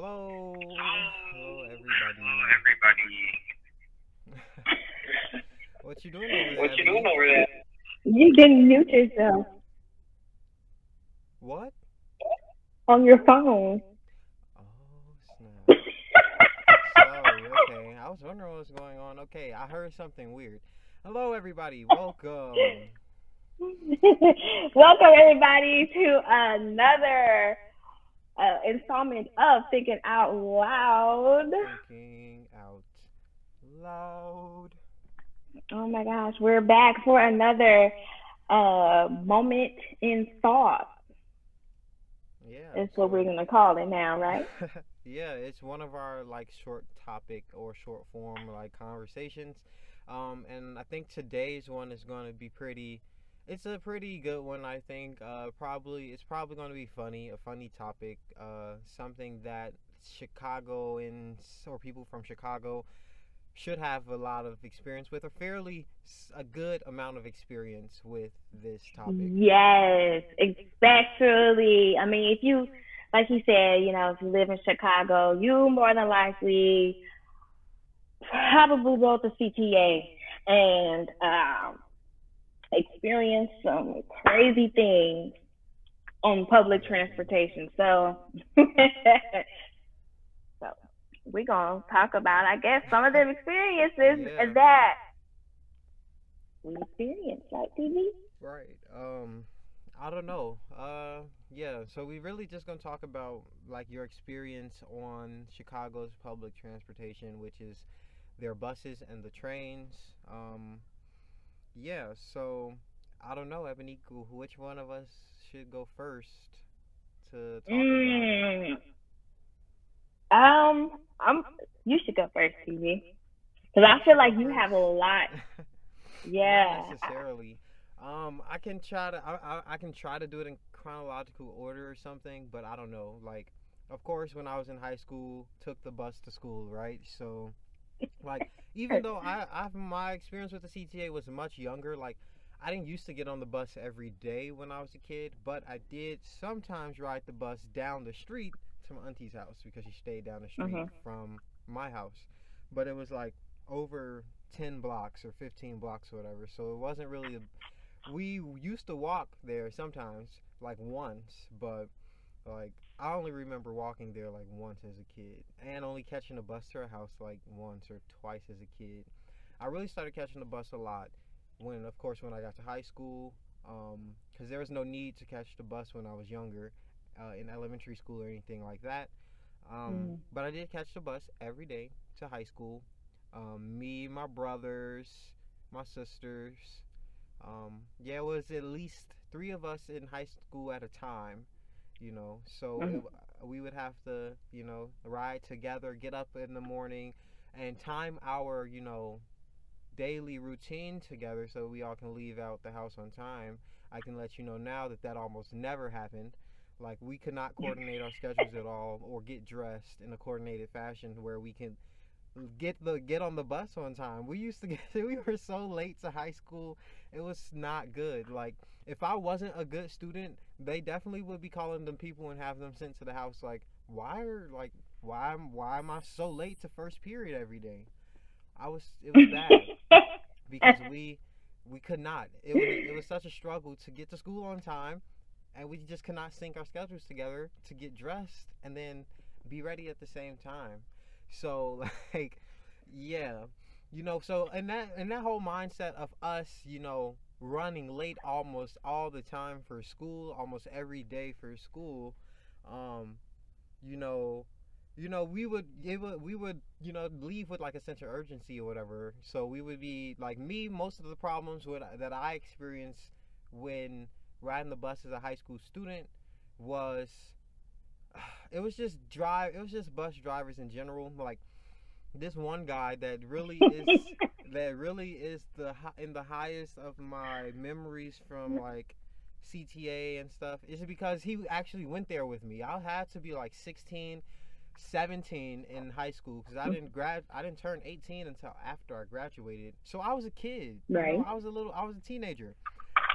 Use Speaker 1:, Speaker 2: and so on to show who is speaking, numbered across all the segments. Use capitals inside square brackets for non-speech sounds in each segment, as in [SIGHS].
Speaker 1: Hello. Hello, everybody.
Speaker 2: everybody. [LAUGHS]
Speaker 1: what you doing over there?
Speaker 2: What you doing over there?
Speaker 3: You didn't mute yourself
Speaker 1: What?
Speaker 3: on your phone.
Speaker 1: Oh, snap. [LAUGHS] Sorry, okay. I was wondering what was going on. Okay, I heard something weird. Hello, everybody. Welcome. [LAUGHS]
Speaker 3: Welcome everybody to another uh, installment of Thinking Out Loud.
Speaker 1: Thinking out loud.
Speaker 3: Oh my gosh, we're back for another uh, moment in thought.
Speaker 1: Yeah.
Speaker 3: Is what we're gonna call it now, right? [LAUGHS]
Speaker 1: yeah, it's one of our like short topic or short form like conversations. Um, and I think today's one is going to be pretty. It's a pretty good one, I think. Uh, probably it's probably going to be funny, a funny topic. Uh, something that Chicagoans or people from Chicago should have a lot of experience with, or fairly a good amount of experience with this topic.
Speaker 3: Yes, especially. I mean, if you, like he said, you know, if you live in Chicago, you more than likely probably wrote the CTA and um, experienced some crazy things on public transportation. So, [LAUGHS] so we're gonna talk about, I guess, some of them experiences
Speaker 1: Yeah.
Speaker 3: that we experienced, right, TV?
Speaker 1: Right. Um, I don't know. Uh, yeah. So we really just gonna talk about like your experience on Chicago's public transportation, which is their buses and the trains. Um, yeah. So I don't know, Ebony. wh- Which one of us should go first to talk about?
Speaker 3: Mm. Um, I'm. You should go first, TV, because I feel like you have a lot. [LAUGHS] Yeah.
Speaker 1: Not necessarily. Um, I can try to. I, I, I can try to do it in chronological order or something, but I don't know. Like, of course, when I was in high school, took the bus to school, right? So, like, even though I, I my experience with the CTA was much younger, like, I didn't used to get on the bus every day when I was a kid, but I did sometimes ride the bus down the street to my auntie's house because she stayed down the street
Speaker 3: Mhm.
Speaker 1: from my house. But it was like over 10 blocks or 15 blocks or whatever. So it wasn't really. A, we used to walk there sometimes, like once, but like I only remember walking there like once as a kid and only catching a bus to our house like once or twice as a kid. I really started catching the bus a lot when, of course, when I got to high school, because there was no need to catch the bus when I was younger uh, in elementary school or anything like that. Um,
Speaker 3: Mhm.
Speaker 1: But I did catch the bus every day to high school. Um, me, my brothers, my sisters. Um, yeah, it was at least three of us in high school at a time, you know. So
Speaker 3: Mhm.
Speaker 1: it, we would have to, you know, ride together, get up in the morning, and time our, you know, daily routine together so we all can leave out the house on time. I can let you know now that that almost never happened. Like we could not coordinate our schedules at all or get dressed in a coordinated fashion where we can get the get on the bus on time. We used to get [LAUGHS] we were so late to high school. It was not good. Like if I wasn't a good student, they definitely would be calling them people and have them sent to the house like why are like why am why am I so late to first period every day? I was it was bad [LAUGHS] because we we could not. It was it was such a struggle to get to school on time, and we just could not sync our schedules together to get dressed and then be ready at the same time. So [LAUGHS] like, yeah, you know. So and that and that whole mindset of us, you know, running late almost all the time for school, almost every day for school, um, you know, you know, we would it would we would you know leave with like a sense of urgency or whatever. So we would be like me. Most of the problems with, that I experienced when riding the bus as a high school student was [SIGHS] it was just drive. It was just bus drivers in general. Like this one guy that really is [LAUGHS] that really is the in the highest of my memories from like CTA and stuff is because he actually went there with me. I had to be like 16, 17 in high school because I mm. didn't grad I didn't turn 18 until after I graduated. So I was a kid. you know,
Speaker 3: Right.
Speaker 1: I was a little I was a teenager.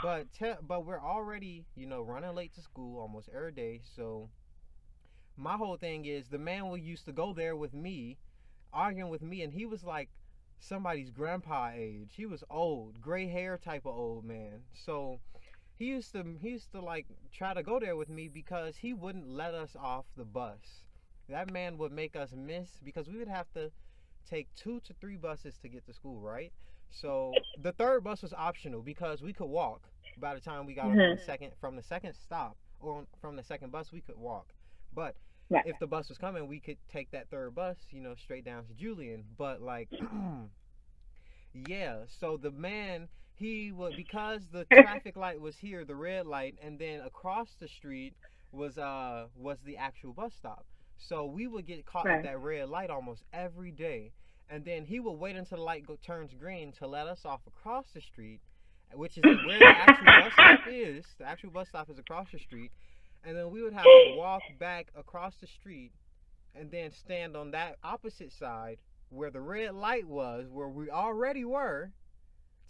Speaker 1: But te- but we're already, you know, running late to school almost every day. So my whole thing is the man who used to go there with me, arguing with me, and he was like somebody's grandpa age. He was old, gray hair type of old man. So he used to he used to like try to go there with me because he wouldn't let us off the bus. That man would make us miss because we would have to take two to three buses to get to school, right? So the third bus was optional because we could walk. By the time we got mm-hmm. on the second from the second stop or from the second bus, we could walk. But right. if the bus was coming, we could take that third bus, you know, straight down to Julian. But like, [CLEARS THROAT] [CLEARS THROAT] yeah. So the man he would because the [LAUGHS] traffic light was here, the red light, and then across the street was uh was the actual bus stop. So we would get caught right. at that red light almost every day. And then he would wait until the light go, turns green to let us off across the street, which is where the actual bus stop [COUGHS] is. The actual bus stop is across the street. And then we would have to walk back across the street and then stand on that opposite side where the red light was, where we already were,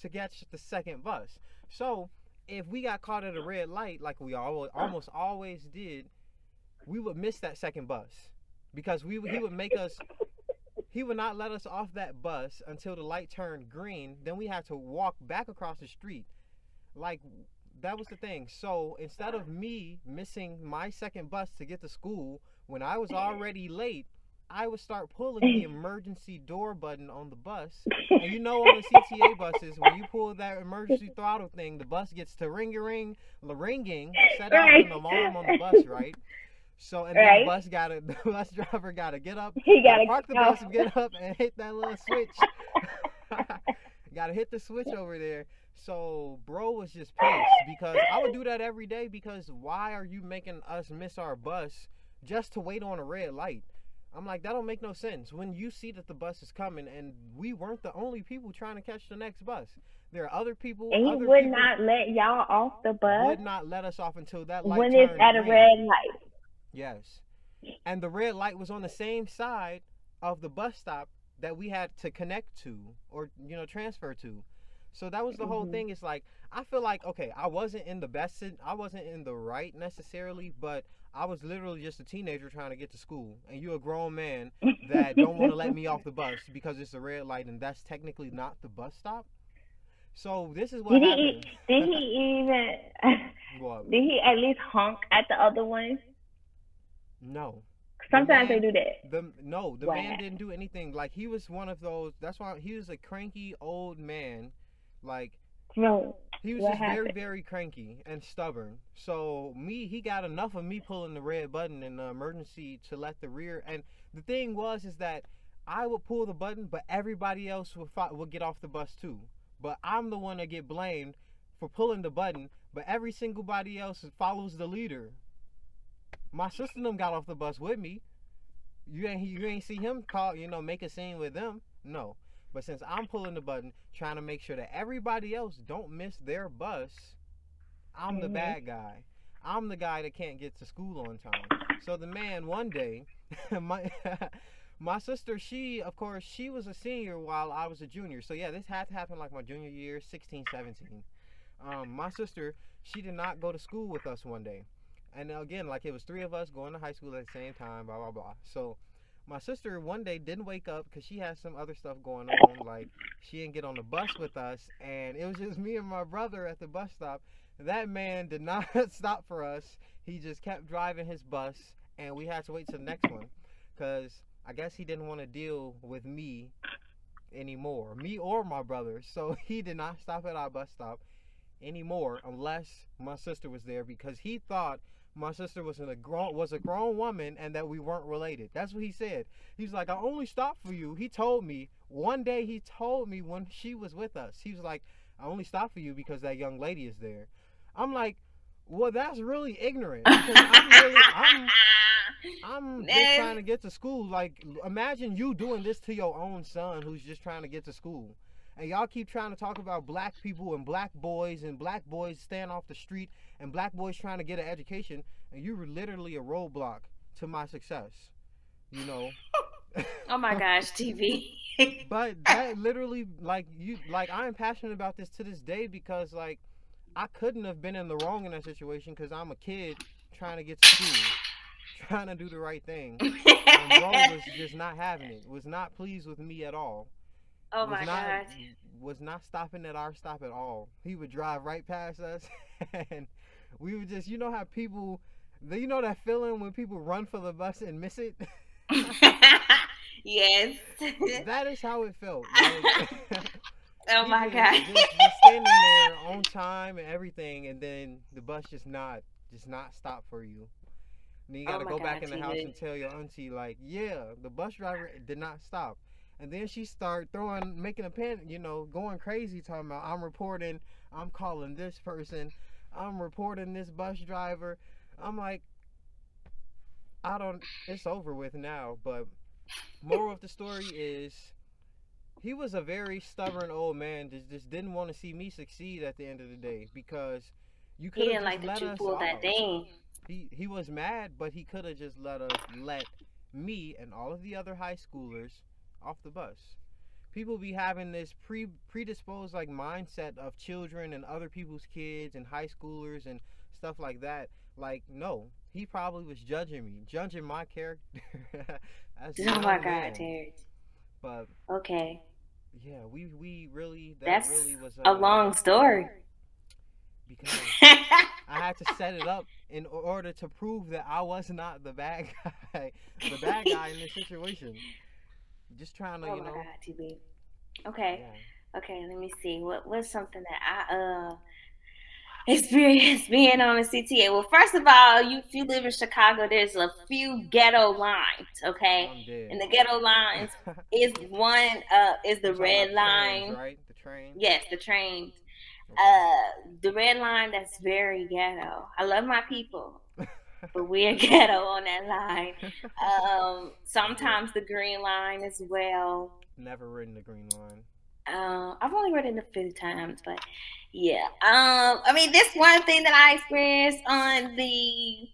Speaker 1: to catch the second bus. So if we got caught at a red light, like we almost always did, we would miss that second bus because we he would make us he would not let us off that bus until the light turned green. Then we had to walk back across the street. Like that was the thing. So instead of me missing my second bus to get to school when I was already late, I would start pulling the [LAUGHS] emergency door button on the bus. And you know, on the CTA buses, when you pull that emergency throttle thing, the bus gets to ring a ring, the ringing, set off an alarm on the bus, right? So and right. the bus got to [LAUGHS] the bus driver got to get up,
Speaker 3: he got to
Speaker 1: park the bus, and get up, and hit that little switch. [LAUGHS] got to hit the switch over there. So bro was just pissed because I would do that every day because why are you making us miss our bus just to wait on a red light? I'm like, that don't make no sense. When you see that the bus is coming and we weren't the only people trying to catch the next bus. There are other people.
Speaker 3: And
Speaker 1: he
Speaker 3: would not let y'all off the bus.
Speaker 1: Would not let us off until that light
Speaker 3: when it's at green. a red light.
Speaker 1: Yes. And the red light was on the same side of the bus stop that we had to connect to or you know transfer to. So that was the whole mm-hmm. thing. It's like I feel like okay, I wasn't in the best I wasn't in the right necessarily, but I was literally just a teenager trying to get to school, and you're a grown man that don't want to let me off the bus [LAUGHS] because it's a red light, and that's technically not the bus stop. So this is what
Speaker 3: did
Speaker 1: happened.
Speaker 3: He, did he even? what? [LAUGHS] Did he at least honk at the other one?
Speaker 1: No.
Speaker 3: Sometimes the man, they do that.
Speaker 1: The no, the man didn't do anything. Like he was one of those. That's why he was a cranky old man. Like
Speaker 3: no.
Speaker 1: He was
Speaker 3: what
Speaker 1: just
Speaker 3: happened?
Speaker 1: very, very cranky and stubborn. So me, he got enough of me pulling the red button in the emergency to let the rear. And the thing was, is that I would pull the button, but everybody else would would get off the bus too. But I'm the one that get blamed for pulling the button, but every single body else follows the leader. My sister them got off the bus with me. You ain't you ain't see him call you know make a scene with them. No, but since I'm pulling the button, trying to make sure that everybody else don't miss their bus, I'm mm-hmm. the bad guy. I'm the guy that can't get to school on time. So the man one day, [LAUGHS] my [LAUGHS] my sister, she of course she was a senior while I was a junior. So yeah, this had to happen like my junior year, 16, 17. Um, my sister, she did not go to school with us one day. And again, like it was three of us going to high school at the same time, blah blah blah. So my sister one day didn't wake up because she had some other stuff going on. Like she didn't get on the bus with us, and it was just me and my brother at the bus stop. That man did not [LAUGHS] stop for us. He just kept driving his bus, and we had to wait till the next one because I guess he didn't want to deal with me anymore, me or my brother. So [LAUGHS] he did not stop at our bus stop anymore unless my sister was there because he thought my sister was a grown was a grown woman and that we weren't related. That's what he said. He's like, I only stopped for you. He told me one day. He told me when she was with us. He was like, I only stopped for you because that young lady is there. I'm like, well, that's really ignorant. I'm really, I'm, I'm [LAUGHS] just trying to get to school. Like, imagine you doing this to your own son who's just trying to get to school and y'all keep trying to talk about black people and black boys and black boys staying off the street and black boys trying to get an education and you were literally a roadblock to my success you know [LAUGHS]
Speaker 2: oh my gosh tv [LAUGHS]
Speaker 1: but that literally like you like i'm passionate about this to this day because like i couldn't have been in the wrong in that situation because i'm a kid trying to get to school trying to do the right thing. And bro was [LAUGHS] just not having it. Was not pleased with me at all.
Speaker 2: Oh my
Speaker 1: not,
Speaker 2: god.
Speaker 1: Was not stopping at our stop at all. He would drive right past us, [LAUGHS] and we would just, you know how people, you know that feeling when people run for the bus and miss it. [LAUGHS]
Speaker 2: yes. [LAUGHS]
Speaker 1: that is how it felt. Like,
Speaker 2: oh my god.
Speaker 1: just, just standing there on time and everything, and then the bus just not, just not stop for you. And then you
Speaker 2: Oh
Speaker 1: gotta
Speaker 2: my
Speaker 1: go back in the house
Speaker 2: TJ.
Speaker 1: and tell your auntie like, yeah, the bus driver did not stop. And then she start throwing, making a pen, you know, going crazy, talking about I'm reporting, I'm calling this person, I'm reporting this bus driver. I'm like, I don't. It's over with now. But moral of the story is, he was a very stubborn old man. Just just didn't want to see me succeed at the end of the day because you could
Speaker 2: He
Speaker 1: have
Speaker 2: like
Speaker 1: let us
Speaker 2: pulled that thing.
Speaker 1: He he was mad, but he could have just let us let me and all of the other high schoolers off the bus. People be having this pre predisposed like mindset of children and other people's kids and high schoolers and stuff like that. Like no, he probably was judging me, judging my character. [LAUGHS] a
Speaker 2: Oh my god. Terrence.
Speaker 1: But
Speaker 2: Okay.
Speaker 1: yeah, we we really that
Speaker 2: That's
Speaker 1: really was
Speaker 2: a long story.
Speaker 1: because [LAUGHS] I had to set it up in order to prove that I was not the bad [LAUGHS] guy, the bad guy in this situation. Just trying to,
Speaker 2: oh
Speaker 1: you
Speaker 2: my
Speaker 1: know.
Speaker 2: god, TV. Okay.
Speaker 1: Yeah.
Speaker 2: Okay, let me see. What what's something that I uh experienced [LAUGHS] being on a CTA? Well, first of all, you if you live in Chicago, there's a few ghetto lines, okay? And the ghetto lines [LAUGHS] is one uh is the
Speaker 1: You're
Speaker 2: red
Speaker 1: about trains,
Speaker 2: line.
Speaker 1: right? The train.
Speaker 2: Yes, the trains.
Speaker 1: Okay.
Speaker 2: Uh the red line that's very ghetto. I love my people, but we're [LAUGHS] ghetto on that line. Um sometimes the green line as well.
Speaker 1: Never ridden the green line.
Speaker 2: Um, I've only it a few times, but yeah. Um, I mean, this one thing that I experienced on the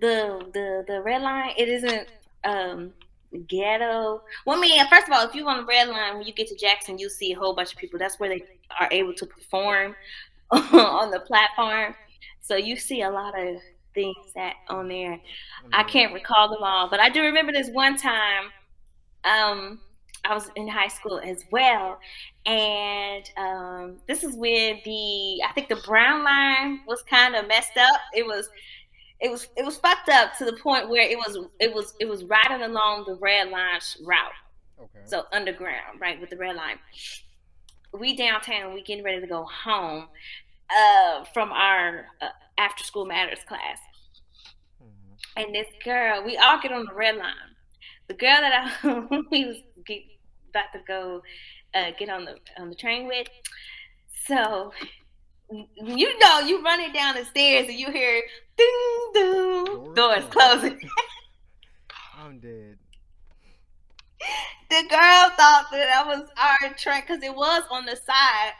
Speaker 2: the the the red line, it isn't um ghetto. Well, I mean, first of all, if you on the red line when you get to Jackson, you see a whole bunch of people. That's where they are able to perform [LAUGHS] on the platform. So you see a lot of things that on there. I can't recall them all, but I do remember this one time. Um, I was in high school as well, and um, this is when the I think the brown line was kind of messed up. It was, it was, it was fucked up to the point where it was, it was, it was riding along the red line route,
Speaker 1: Okay.
Speaker 2: so underground, right with the red line. We downtown, we getting ready to go home uh, from our uh, after school matters class
Speaker 1: Mhm.
Speaker 2: and this girl, we all get on the red line. The girl that I [LAUGHS] we was get, about to go uh, get on the on the train with, so you know you running down the stairs and you hear ding ding
Speaker 1: Doors closing. [LAUGHS] I'm dead.
Speaker 2: the girl thought that that was our train because it was on the side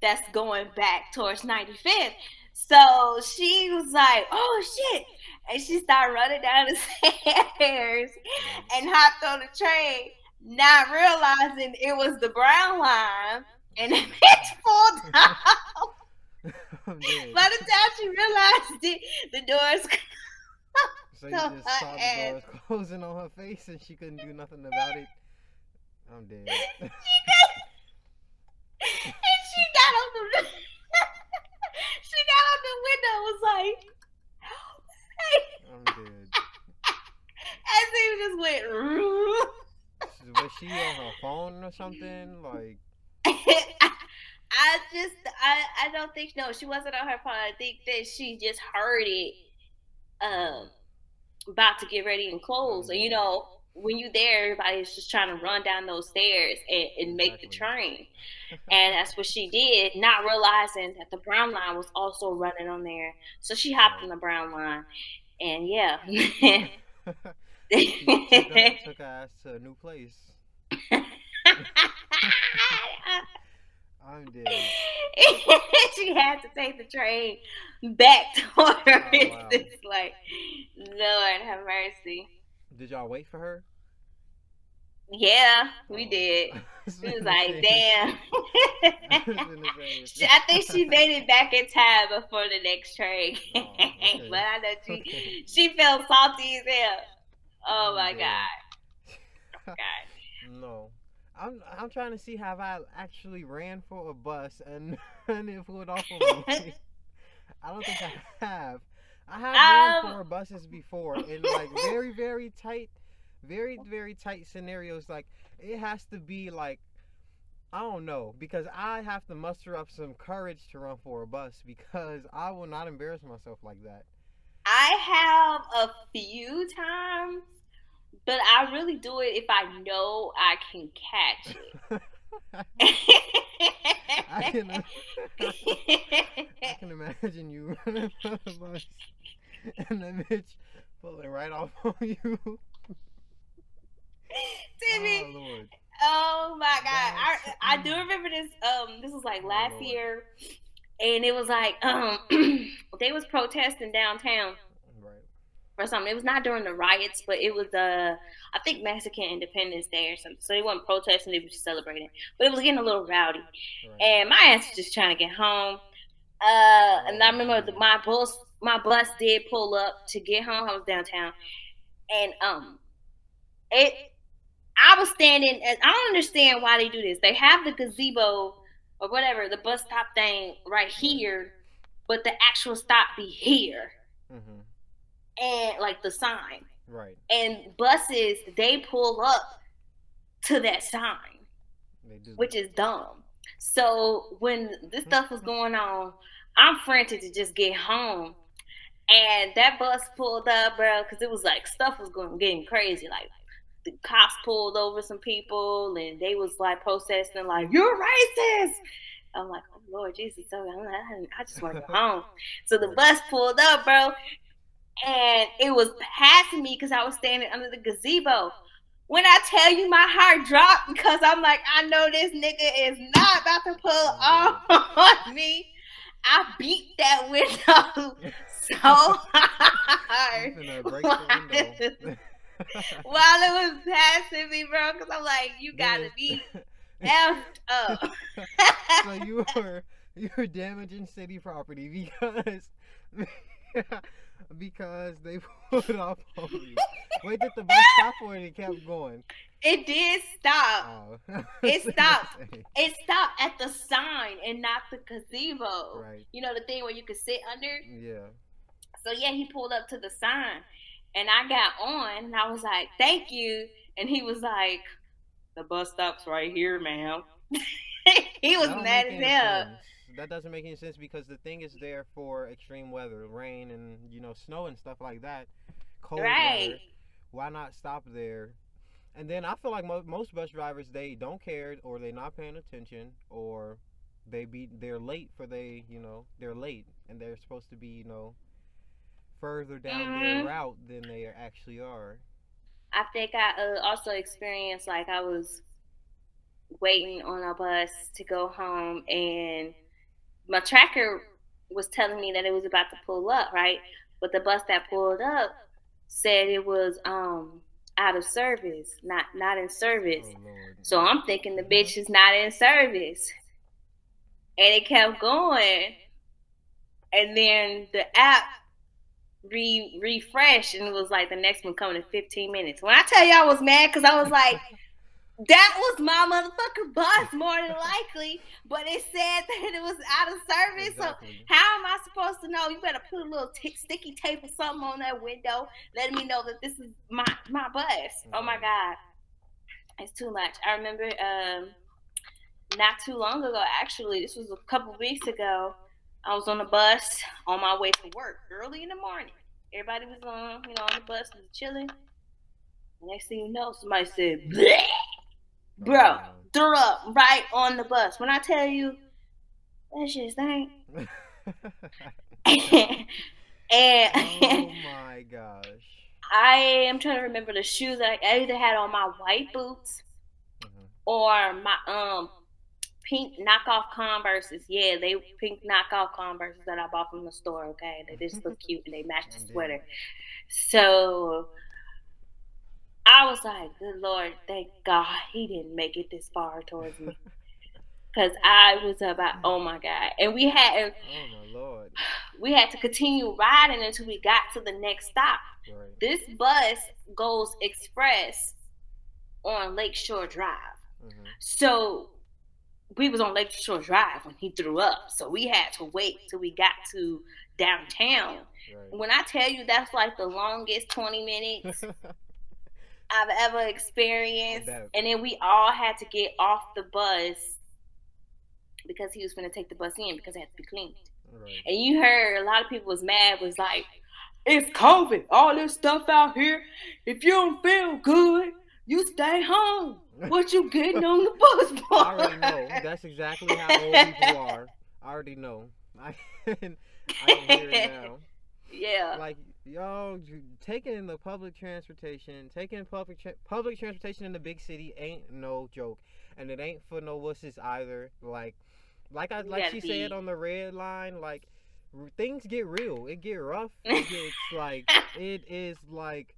Speaker 2: that's going back towards 95th. So she was like, "Oh shit!" and she started running down the [LAUGHS] stairs and hopped on the train, not realizing it was the brown line, and [LAUGHS] the bitch pulled [LAUGHS] down.
Speaker 1: I'm.
Speaker 2: By the time she realized it, the doors.
Speaker 1: so you just saw the doors closing on her face and she couldn't do nothing about it. I'm dead.
Speaker 2: and she got on the. she got on the window. and Was like,
Speaker 1: I'm dead.
Speaker 2: as he just went.
Speaker 1: Was she on her phone or something? [LAUGHS] Like,
Speaker 2: I, just I I don't think no she wasn't on her phone. I think that she just heard it um about to get ready and close. And you know, when you there, everybody's just trying to run down those stairs and, and make the
Speaker 1: Exactly.
Speaker 2: train. [LAUGHS] And that's what she did, not realizing that the brown line was also running on there. So she hopped on the brown line. And yeah. [LAUGHS]
Speaker 1: took, her, took her ass to a new place. I'm [LAUGHS] dead.
Speaker 2: she had to take the train back towards
Speaker 1: Oh, wow.
Speaker 2: this [LAUGHS] like Lord have mercy.
Speaker 1: Did y'all wait for her?
Speaker 2: Yeah, we oh. did. [LAUGHS] She was like, damn. I think she made it back in time before the next train. Oh, okay. but I know she okay. she felt salty as hell. Oh, oh my god.
Speaker 1: God. No. I'm I'm trying to see have I actually ran for a bus and [LAUGHS] and it pulled off of me. [LAUGHS] [LAUGHS] I don't think I have. I have um, ran for buses before in like very very tight, very very tight scenarios. Like it has to be like I don't know because I have to muster up some courage to run for a bus because I will not embarrass myself like that.
Speaker 2: I have a few times, but I really do it if I know I can catch it. [LAUGHS] [LAUGHS]
Speaker 1: I, can, I can imagine you running for the bus and the bitch pulling right off [LAUGHS] on you.
Speaker 2: Timmy, oh, Lord. Oh my god. I I do remember this um this was like last oh, year and it was like um [CLEARS THROAT] they was protesting downtown. Or something. It was not during the riots, but it was uh I think Mexican Independence Day or something. So they weren't protesting, they were just celebrating. But it was getting a little rowdy. Right. And my ass was just trying to get home. Uh and I remember the, my bus my bus did pull up to get home. I was downtown. And um it I was standing. I don't understand why they do this. They have the gazebo or whatever, the bus stop thing right here, but the actual stop be here, mm-hmm. And like the sign.
Speaker 1: Right.
Speaker 2: And buses they pull up to that sign, which is dumb. So when this hmm. stuff was going on, I'm frantic to just get home. And that bus pulled up, bro, because it was like stuff was going getting crazy. Like the cops pulled over some people and they was like protesting like you're racist. I'm like, oh Lord Jesus, sorry, I just want to go [LAUGHS] home. So the bus pulled up, bro, and it was passing me because I was standing under the gazebo. When I tell you my heart dropped because I'm like, I know this nigga is not about to pull oh, [LAUGHS] on me. I beat that window [LAUGHS] so [LAUGHS] hard. while it was passing me, bro, because I'm like, you gotta be effed up.
Speaker 1: so you were you were damaging city property because [LAUGHS] because they [LAUGHS] put off on you. Wait, did the bus stop or did it kept going?
Speaker 2: It did stop. Oh. it [LAUGHS] stopped. It stopped at the sign and not the gazebo. Right. You know the thing where you could sit under.
Speaker 1: Yeah.
Speaker 2: So yeah, he pulled up to the sign, and I got on and I was like, thank you. And he was like, the bus stop's right here, ma'am. he was mad as hell.
Speaker 1: That doesn't make any sense because the thing is there for extreme weather, rain and, you know, snow and stuff like that. Cold right. weather. Why not stop there? And then I feel like mo- most bus drivers, they don't care or they're not paying attention or they be they're late for they, you know, they're late and they're supposed to be, you know, further down mm-hmm. their route than they actually are.
Speaker 2: I think I uh, also experienced like I was waiting on a bus to go home, and my tracker was telling me that it was about to pull up, right? But the bus that pulled up said it was um out of service, not not in service. Oh, so I'm thinking the bitch is not in service. And it kept going. And then the app re refresh and it was like the next one coming in 15 minutes. When I tell you I was mad because I was like, [LAUGHS] that was my motherfucking bus more than likely, but it said [LAUGHS] that it was out of service. Exactly. So how am I supposed to know? You better put a little t- sticky tape or something on that window, letting me know that this is my my bus. Mm-hmm. Oh my god, it's too much. I remember um, not too long ago, actually, this was a couple weeks ago. I was on the bus on my way to work early in the morning. Everybody was on, you know, on the bus, was chilling. Next thing you know, somebody said, Bleh! "Bro, threw up right on the bus." When I tell you, that shit stank. [LAUGHS]
Speaker 1: and oh [LAUGHS] my gosh.
Speaker 2: I am trying to remember the shoes that I either had on my white boots mm-hmm. or my um pink knockoff Converses. Yeah, they pink knockoff Converses that I bought from the store. Okay, they just look [LAUGHS] cute and they match the sweater. So I was like, good Lord, thank God he didn't make it this far towards me. [LAUGHS] Cause I was about, oh my God, and we had,
Speaker 1: oh my lord, [SIGHS]
Speaker 2: we had to continue riding until we got to the next stop.
Speaker 1: right.
Speaker 2: This bus goes express on Lakeshore Drive.
Speaker 1: hmm
Speaker 2: So we was on Lakeshore Drive when he threw up. So we had to wait till we got to downtown.
Speaker 1: Right.
Speaker 2: When I tell you that's like the longest 20 minutes [LAUGHS] I've ever experienced. And then we all had to get off the bus because he was going to take the bus in because it had to be cleaned.
Speaker 1: right.
Speaker 2: And you heard a lot of people was mad, was like, it's COVID, all this stuff out here. If you don't feel good, you stay home. What you getting on the bus for? [LAUGHS]
Speaker 1: I already know. That's exactly how old people [LAUGHS] are. I already know. [LAUGHS] I can, I can hear it now.
Speaker 2: Yeah.
Speaker 1: Like, you- taking the public transportation, taking public tra- public transportation in the big city ain't no joke, and it ain't for no wusses either. Like, like I like she said on the red line, like r- things get real. It get rough. [LAUGHS] It gets like it is like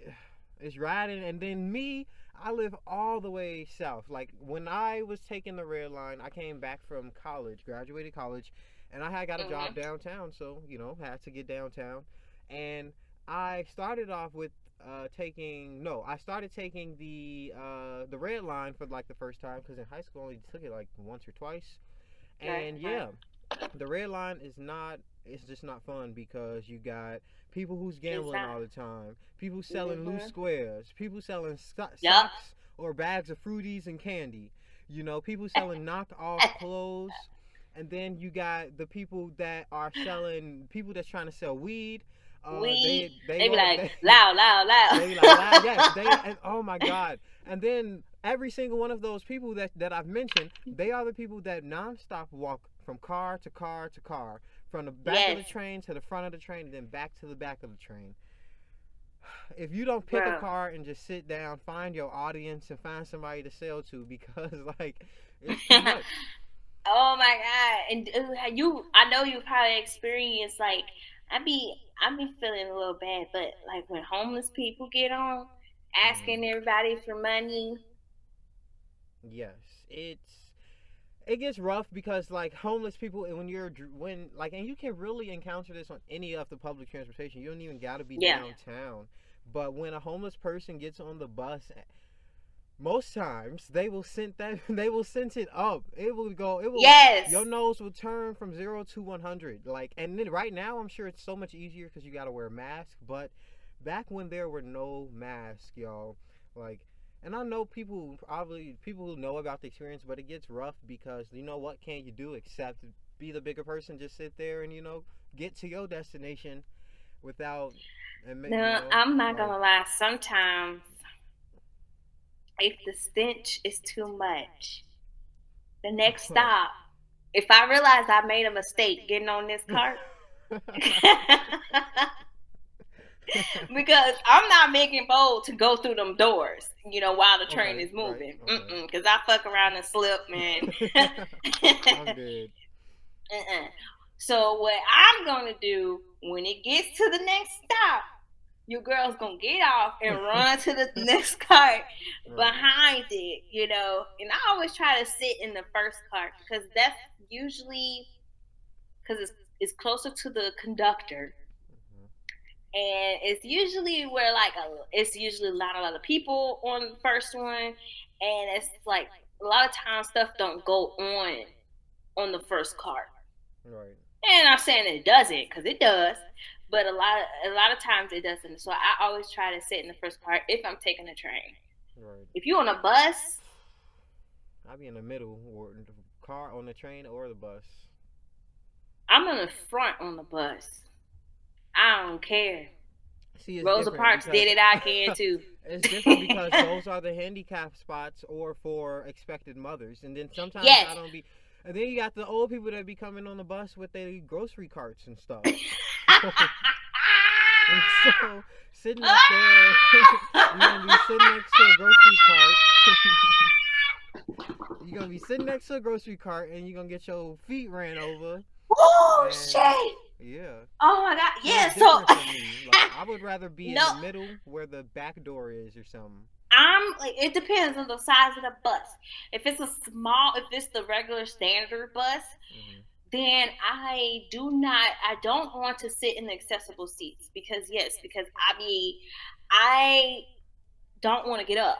Speaker 1: [SIGHS] it's riding, and then me. I live all the way south. Like when I was taking the red line, I came back from college, graduated college, and I had got a job mm-hmm. downtown, so you know had to get downtown. And I started off with uh, taking no, I started taking the uh, the red line for like the first time because in high school I only took it like once or twice. And yeah, the red line is not. It's just not fun because you got people who's gambling all the time, people selling loose
Speaker 2: Mhm.
Speaker 1: squares, people selling so-
Speaker 2: Yup.
Speaker 1: socks or bags of fruities and candy. You know, people selling [LAUGHS] knockoff clothes. And then you got the people that are selling, people that's trying to sell weed. Uh,
Speaker 2: Weed.
Speaker 1: They,
Speaker 2: They be like, [LAUGHS] loud, loud, loud.
Speaker 1: they be like, "Wow, yes, they, [LAUGHS] and, oh my God. And then every single one of those people that, that I've mentioned, they are the people that nonstop walk from car to car to car, from the back of the train to the front of the train, and then back to the back of the train. If you don't pick a car and just sit down, find your audience and find somebody to sell to [LAUGHS] because, like, it's too much.
Speaker 2: Oh my god! And uh, you, I know you probably experienced like I be, I be feeling a little bad, but like when homeless people get on, asking mm-hmm. everybody for money.
Speaker 1: Yes, it's it gets rough because like homeless people and when you're when like and you can really encounter this on any of the public transportation. You don't even got to be
Speaker 2: Yeah.
Speaker 1: downtown. But when a homeless person gets on the bus most times they will send that [LAUGHS] they will sense it up. It will go it will
Speaker 2: Yes.
Speaker 1: your nose will turn from 0 to 100 like and then right now I'm sure it's so much easier cuz you got to wear a mask, but back when there were no masks, y'all, like and I know people probably people who know about the experience, but it gets rough because you know what can't you do except be the bigger person, just sit there and you know get to your destination without. And,
Speaker 2: No,
Speaker 1: you know,
Speaker 2: I'm not
Speaker 1: like-
Speaker 2: gonna lie. Sometimes, if the stench is too much, the next stop, if I realize I made a mistake getting on this [LAUGHS] cart, [LAUGHS] because I'm not making bold to go through them doors, you know, while the train
Speaker 1: Okay,
Speaker 2: is moving.
Speaker 1: right, okay.
Speaker 2: Because I fuck around and slip, man. [LAUGHS]
Speaker 1: I'm good.
Speaker 2: Uh-uh. So what I'm gonna do when it gets to the next stop, your girl's gonna get off and [LAUGHS] run to the next cart behind it, you know. And I always try to sit in the first cart because that's usually because it's it's closer to the conductor,
Speaker 1: mm-hmm.
Speaker 2: and it's usually where like a, it's usually a lot a lot of people on the first one, and it's like a lot of times stuff don't go on on the first cart.
Speaker 1: Right.
Speaker 2: And I'm saying it doesn't because it does, but a lot of, a lot of times it doesn't. So I always try to sit in the first cart if I'm taking a train.
Speaker 1: Right.
Speaker 2: If you're on a bus,
Speaker 1: I'll be in the middle or in the car on the train or the bus.
Speaker 2: I'm in the front on the bus. I don't care.
Speaker 1: See, it's
Speaker 2: Rosa Parks
Speaker 1: because-
Speaker 2: did it. I can too. [LAUGHS]
Speaker 1: It's different because [LAUGHS] those are the handicap spots or for expected mothers, and then sometimes
Speaker 2: Yes.
Speaker 1: I don't be. And then you got the old people that be coming on the bus with their grocery carts and stuff. [LAUGHS] [LAUGHS] And so sitting up there, [LAUGHS] you're gonna be sitting next to a grocery cart. [LAUGHS] you're gonna be sitting next to a grocery cart, and you're gonna get your feet ran over.
Speaker 2: oh shit!
Speaker 1: Yeah.
Speaker 2: Oh my god. Yeah. So
Speaker 1: different for me. Like, I would rather be in the middle where the back door is or something.
Speaker 2: I'm like it depends on the size of the bus. If it's a small, if it's the regular standard bus,
Speaker 1: Mhm.
Speaker 2: Then I do not. I don't want to sit in the accessible seats because yes, because I mean, I don't want to get up.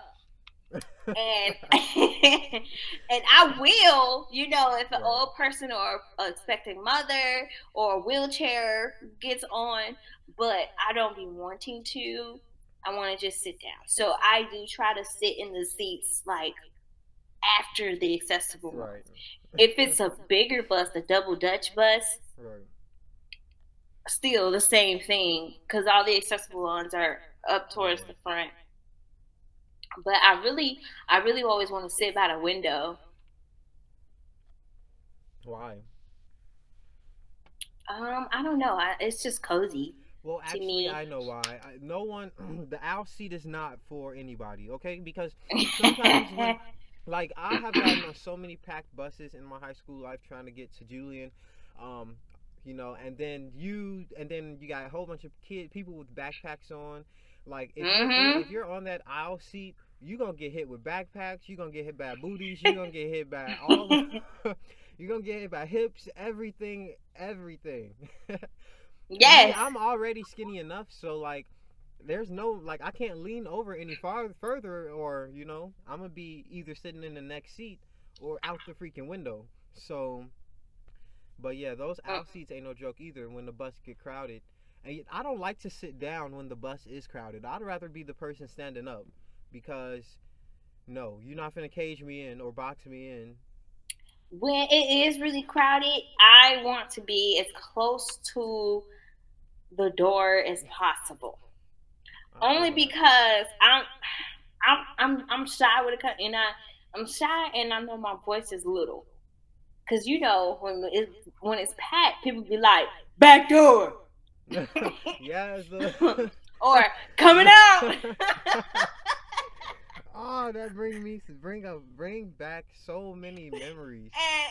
Speaker 2: and [LAUGHS] [LAUGHS] and I will, you know, if an
Speaker 1: Right.
Speaker 2: old person or a expecting mother or a wheelchair gets on, but I don't be wanting to. I want to just sit down. So I do try to sit in the seats like after the accessible.
Speaker 1: Right.
Speaker 2: If it's a bigger bus, the double Dutch bus,
Speaker 1: Right.
Speaker 2: still the same thing because all the accessible ones are up towards the front. But I really, I really always want to sit by the window.
Speaker 1: Why?
Speaker 2: Um, I don't know. I, it's just cozy.
Speaker 1: Well, actually. I know why. I, no one, [CLEARS THROAT] the aisle seat is not for anybody, okay? Because [LAUGHS] Sometimes when- like I have gotten on so many packed buses in my high school life trying to get to Julian, um, you know, and then you, and then you got a whole bunch of kid people with backpacks on. Like if, you're,
Speaker 2: Mhm.
Speaker 1: if you're on that aisle seat, you're gonna get hit with backpacks. you're gonna get hit by booties. you're gonna get hit by all. [LAUGHS] [LAUGHS] you're gonna get hit by hips. Everything. Everything. [LAUGHS]
Speaker 2: Yes.
Speaker 1: I'm already skinny enough, so like, there's no like I can't lean over any far further, or you know, I'm gonna be either sitting in the next seat or out the freaking window. So, but yeah, those
Speaker 2: Uh.
Speaker 1: out seats ain't no joke either. When the bus get crowded, and I don't like to sit down when the bus is crowded. I'd rather be the person standing up because no, you're not gonna cage me in or box me in.
Speaker 2: when it is really crowded, I want to be as close to the door as possible. Only because I'm, I'm, I'm, I'm shy with a cut, and I, I'm shy, and I know my voice is little. Cause you know when it's when it's packed, people be like back door [LAUGHS]
Speaker 1: the- [LAUGHS] [LAUGHS]
Speaker 2: or coming out.
Speaker 1: oh, that bring me bring up bring back so many memories.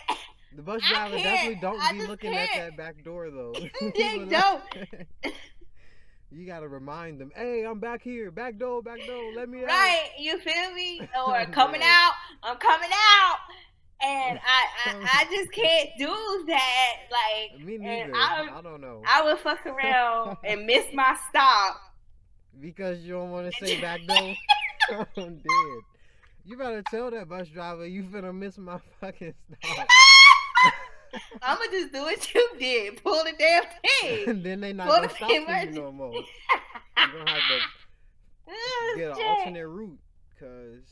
Speaker 2: and
Speaker 1: The bus driver definitely don't
Speaker 2: I
Speaker 1: be looking
Speaker 2: can't.
Speaker 1: at that back door though.
Speaker 2: They don't.
Speaker 1: You gotta remind them, hey, I'm back here, back door, back door, let me out.
Speaker 2: right, you feel me? [LAUGHS] Or coming
Speaker 1: Right.
Speaker 2: out, I'm coming out, and I, I, [LAUGHS] I just can't do that. Like
Speaker 1: Me
Speaker 2: And
Speaker 1: neither.
Speaker 2: I-
Speaker 1: I, don't know.
Speaker 2: I would fuck around and miss my stop.
Speaker 1: because you don't want to say [LAUGHS] back door. I'm dead. You better tell that bus driver you finna miss my fucking stop.
Speaker 2: I'ma just do what you did. Pull the damn [LAUGHS] thing.
Speaker 1: and then they not
Speaker 2: Pull
Speaker 1: gonna
Speaker 2: the
Speaker 1: stop you no more. [LAUGHS] You're gonna have to
Speaker 2: Oh,
Speaker 1: get an alternate route, cause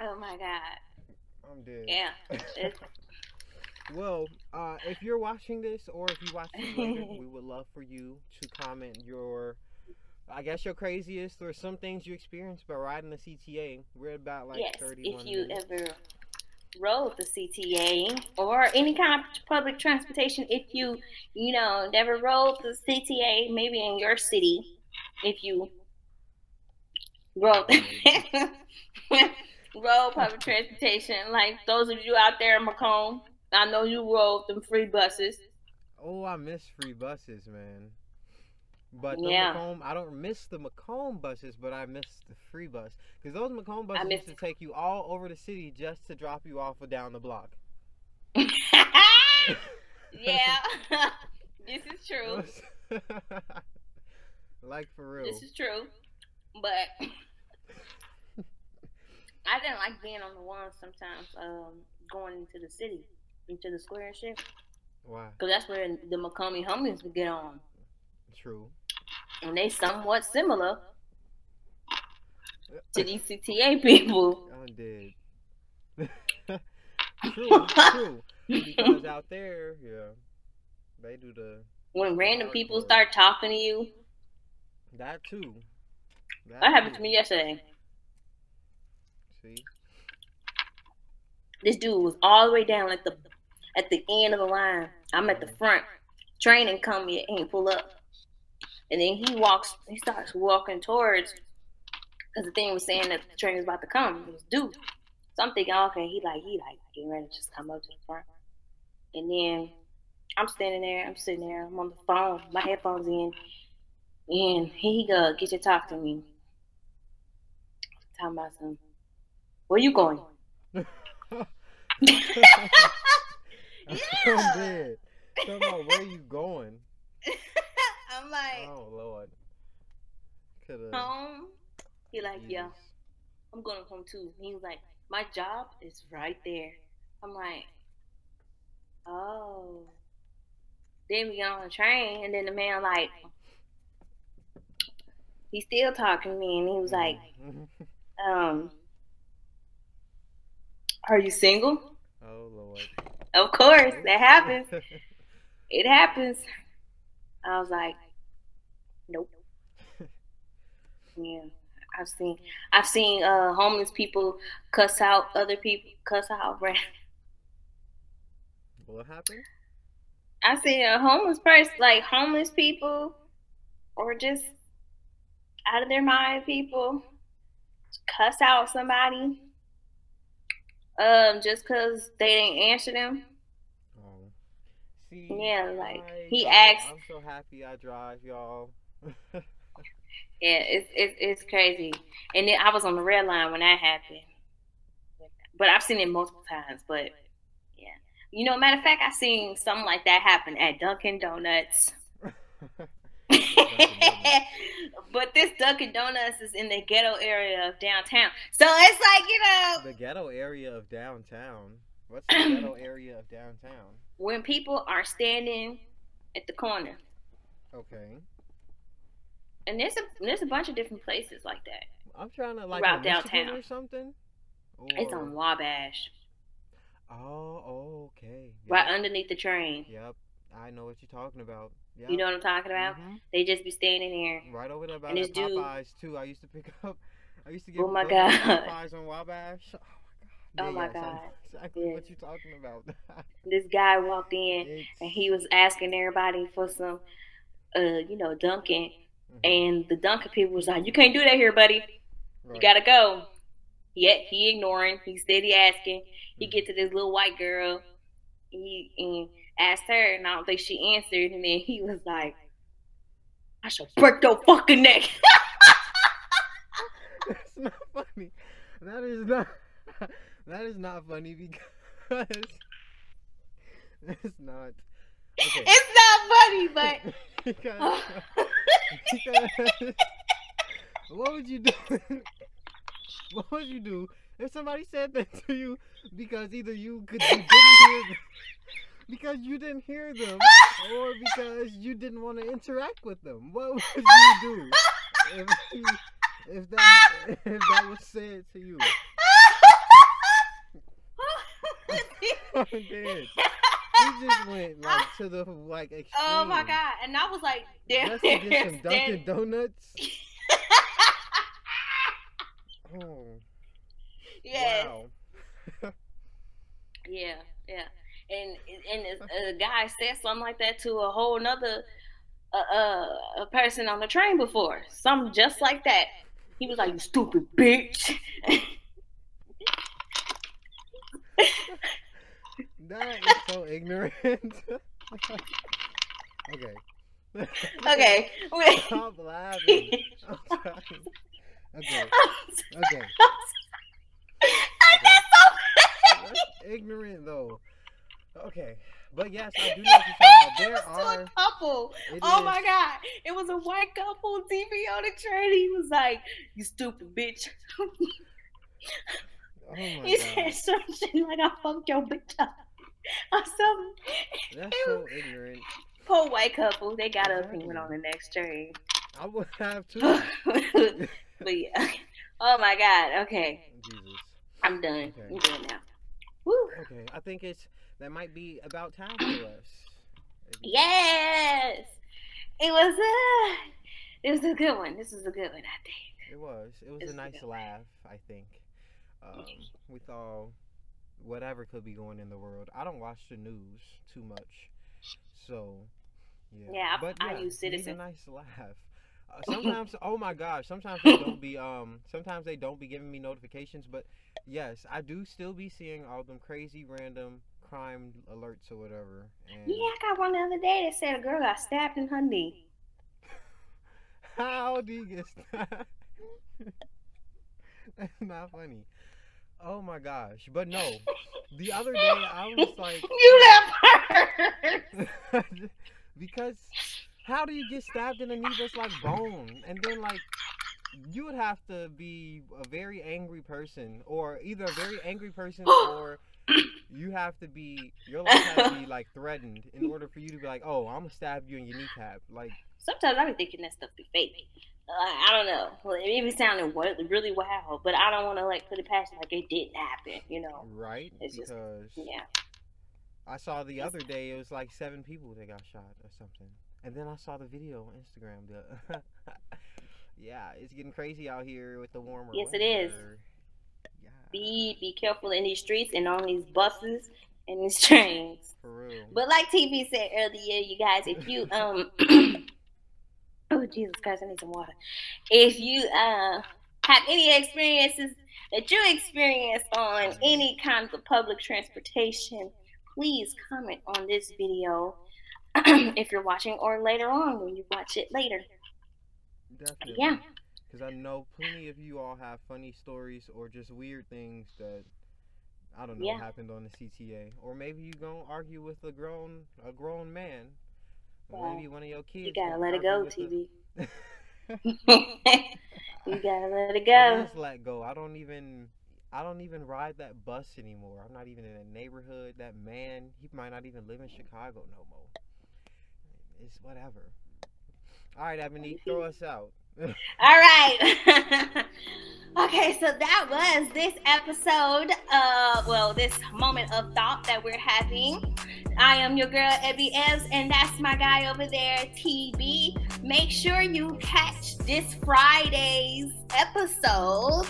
Speaker 2: Oh my god.
Speaker 1: I'm dead.
Speaker 2: Yeah. [LAUGHS]
Speaker 1: Well, uh, if you're watching this or if you watch this later, we would love for you to comment your, I guess your craziest or some things you experienced by riding the CTA. We're about like
Speaker 2: yes.
Speaker 1: 31
Speaker 2: If you
Speaker 1: minutes.
Speaker 2: ever rode the CTA or any kind of public transportation, if you, you know, never rode the CTA, maybe in your city, if you rode [LAUGHS] rode public transportation, like those of you out there in Macomb, I know you rode them free buses.
Speaker 1: Oh, I miss free buses, man. But the
Speaker 2: Yeah.
Speaker 1: Macomb, I don't miss the Macomb buses, but I miss the free bus because those Macomb buses used to take you all over the city just to drop you off or down the block. [LAUGHS]
Speaker 2: yeah, [LAUGHS] this is true. [LAUGHS]
Speaker 1: like for real.
Speaker 2: This is true, but I didn't like being on the ones sometimes. Um, going into the city, into the square and shit,
Speaker 1: Why?
Speaker 2: because that's where the Macomb homies would get on,
Speaker 1: True.
Speaker 2: And they somewhat similar [LAUGHS] to these CTA people.
Speaker 1: I'm dead. [LAUGHS] true, true. Because out there, yeah, they do the
Speaker 2: When random people start talking to you,
Speaker 1: that too.
Speaker 2: that happened to me yesterday.
Speaker 1: See,
Speaker 2: This dude was all the way down at the at the end of the line. I'm at the front. Train and come yet ain't pull up. And then he walks he starts walking towards because the thing was saying that the train was about to come. It was due. So I'm thinking, okay, he like he like getting ready to just come up to the front. And then I'm standing there. I'm sitting there. I'm on the phone. My headphones in, and here he go. Get to talk to me. Talking about some. Where you going?
Speaker 1: I'm
Speaker 2: Yeah.
Speaker 1: dead. Talking about where you going? [LAUGHS]
Speaker 2: I'm like,
Speaker 1: Oh Lord. Coulda.
Speaker 2: home. He like, yeah, I'm going home too. He was like, my job is right there. I'm like, oh. Then we get on the train, and then the man like, he's still talking to me, and he was like, um, are you single?
Speaker 1: oh Lord.
Speaker 2: Of course, that happens. [LAUGHS] It happens. I was like, Yeah, I've seen I've seen uh homeless people cuss out other people, cuss out. [LAUGHS] Right?
Speaker 1: what happened?
Speaker 2: I see a homeless person, like homeless people, or just out of their mind people, cuss out somebody, um, just cause they didn't answer them.
Speaker 1: Oh. See,
Speaker 2: Yeah, like,
Speaker 1: I-
Speaker 2: he asked-
Speaker 1: I'm so happy I drive, y'all. [LAUGHS]
Speaker 2: Yeah, it's it's it's crazy. And then I was on the red line when that happened. But I've seen it multiple times. But yeah, you know, matter of fact, I seen something like that happen at Dunkin' Donuts. [LAUGHS] but this Dunkin' Donuts is in the ghetto area of downtown, so it's like you know
Speaker 1: the ghetto area of downtown. What's the [CLEARS THROAT] ghetto area of downtown?
Speaker 2: when people are standing at the corner,
Speaker 1: Okay.
Speaker 2: And there's a there's a bunch of different places like that.
Speaker 1: I'm trying to like
Speaker 2: Around downtown.
Speaker 1: or something.
Speaker 2: It's on Wabash,
Speaker 1: Oh, okay.
Speaker 2: right underneath the train.
Speaker 1: Yep. I know what you're talking about. Yep.
Speaker 2: You know what I'm talking about?
Speaker 1: Mhm.
Speaker 2: They just be standing there.
Speaker 1: Right over there by
Speaker 2: And
Speaker 1: that
Speaker 2: this dude-
Speaker 1: Popeyes too. I used to pick up. [LAUGHS] I used to get
Speaker 2: Oh my God.
Speaker 1: Popeyes on Wabash. [LAUGHS]
Speaker 2: Oh
Speaker 1: Yeah,
Speaker 2: my
Speaker 1: yes, I know
Speaker 2: God.
Speaker 1: Exactly
Speaker 2: Yes.
Speaker 1: what you're talking about. [LAUGHS]
Speaker 2: This guy walked in
Speaker 1: It's-
Speaker 2: and he was asking everybody for some, uh, you know, Dunkin'.
Speaker 1: Mhm.
Speaker 2: And the Dunkin' people was like, "You can't do that here, buddy. You gotta go." Yet he ignoring. He steady asking. He
Speaker 1: Mhm.
Speaker 2: get to this little white girl. He and asked her, and I don't think she answered. And then he was like, "I shall break your fucking neck." [LAUGHS]
Speaker 1: That's not funny. That is not. [LAUGHS] That is not funny because [LAUGHS] it's not. Okay.
Speaker 2: it's not funny, but [LAUGHS]
Speaker 1: because, because uh. [LAUGHS] what would you do? [LAUGHS] what would you do if somebody said that to you because either you could you didn't hear them, because you didn't hear them or because you didn't want to interact with them? What would you do if you, if that if that was said to you? I'm oh, dead. He [LAUGHS] just went like to the like extreme.
Speaker 2: oh my god! And I was like, damn,
Speaker 1: Just to get some [LAUGHS] Dunkin' Donuts. [LAUGHS] Oh,
Speaker 2: yes.
Speaker 1: wow.
Speaker 2: Yeah, yeah. And and a, a guy said something like that to a whole nother uh, uh, a person on the train before. Something just like that. He was like, "You stupid bitch."
Speaker 1: That is so ignorant. [LAUGHS] okay.
Speaker 2: okay. wait. [LAUGHS]
Speaker 1: Stop laughing. I'm sorry. Okay. [LAUGHS] Okay.
Speaker 2: I got so
Speaker 1: That's ignorant though. Okay. But yes, I do know what you're talking about. There are.
Speaker 2: a couple. Oh
Speaker 1: is-
Speaker 2: my god. It was a white couple TV on the train. He was like, You stupid bitch.
Speaker 1: Oh
Speaker 2: he
Speaker 1: god.
Speaker 2: said something like I fucked your bitch up. [LAUGHS] Or something. [LAUGHS]
Speaker 1: That's so ignorant.
Speaker 2: Poor white couple. They got up and went on the next train.
Speaker 1: I would have [LAUGHS] too.
Speaker 2: but yeah. Oh my god. Okay.
Speaker 1: Jesus.
Speaker 2: I'm done.
Speaker 1: Okay.
Speaker 2: I'm done now. Woo.
Speaker 1: Okay. I think it's that might be about time for us.
Speaker 2: Yes. It was a it was a good one. This is a good one, I think.
Speaker 1: It was. It was
Speaker 2: It's
Speaker 1: a nice
Speaker 2: good.
Speaker 1: laugh, I think. Um, we thought whatever could be going in the world. I don't watch the news too much, so yeah.
Speaker 2: Yeah, I-
Speaker 1: but
Speaker 2: I
Speaker 1: yeah,
Speaker 2: use
Speaker 1: leave
Speaker 2: Citizen.
Speaker 1: a nice laugh. [LAUGHS] Uh, sometimes, oh my gosh, sometimes they don't be um, sometimes they don't be giving me notifications, but yes, I do still be seeing all them crazy random crime alerts or whatever. And
Speaker 2: Yeah, I got one the other day that said a girl got stabbed in her knee. [LAUGHS]
Speaker 1: How do you get stabbed? [LAUGHS] That's not funny. Oh my gosh. But no. The other day I [LAUGHS] was like [LAUGHS]
Speaker 2: You left her. [LAUGHS]
Speaker 1: because how do you get stabbed in the knee that's like bone? And then like you would have to be a very angry person or either a very angry person or you have to be your life has to be like threatened in order for you to be like, Oh, I'm gonna stab you in your kneecap. Like
Speaker 2: Sometimes I be thinking that stuff be fake. Uh, I don't know. Well, it may sounded really wild, but I don't want to like put it past like it didn't happen. You know?
Speaker 1: right?
Speaker 2: It's just- Yeah.
Speaker 1: I saw the other day it was like seven people that got shot or something. And then I saw the video on Instagram. The [LAUGHS] yeah, it's getting crazy out here with the warmer.
Speaker 2: Yes, it is.
Speaker 1: Yeah,
Speaker 2: Be be careful in these streets and on these buses and these [LAUGHS] trains.
Speaker 1: for real.
Speaker 2: But like TV said earlier, you guys, if you um Jesus Christ, I need some water. If you uh have any experiences that you experienced on any kinds of public transportation, please comment on this video [CLEARS THROAT] if you're watching or later on when you watch it later.
Speaker 1: Definitely.
Speaker 2: Yeah.
Speaker 1: Because I know plenty of you all have funny stories or just weird things that I don't know
Speaker 2: Yeah.
Speaker 1: happened on the CTA, or maybe you gonna argue with a grown a grown man. Or
Speaker 2: Well,
Speaker 1: maybe one of your kids.
Speaker 2: You gotta let it go, TV. [LAUGHS] you gotta let it
Speaker 1: I
Speaker 2: go.
Speaker 1: Just let go. I don't even. I don't even ride that bus anymore. I'm not even in a neighborhood. That man, he might not even live in Chicago no more. It's whatever. All right, Ebony, [LAUGHS] throw us out.
Speaker 2: All right. [LAUGHS] okay, so that was this episode. Uh, well, this moment of thought that we're having. I am your girl Ebby Ebbs, and that's my guy over there, TV. Make sure you catch this Friday's episode.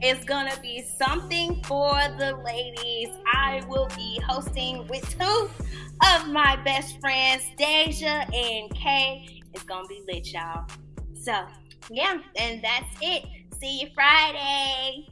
Speaker 2: It's gonna be something for the ladies. I will be hosting with two of my best friends, Deja and Kay. It's gonna be lit, y'all. So, yeah, and that's it. See you Friday.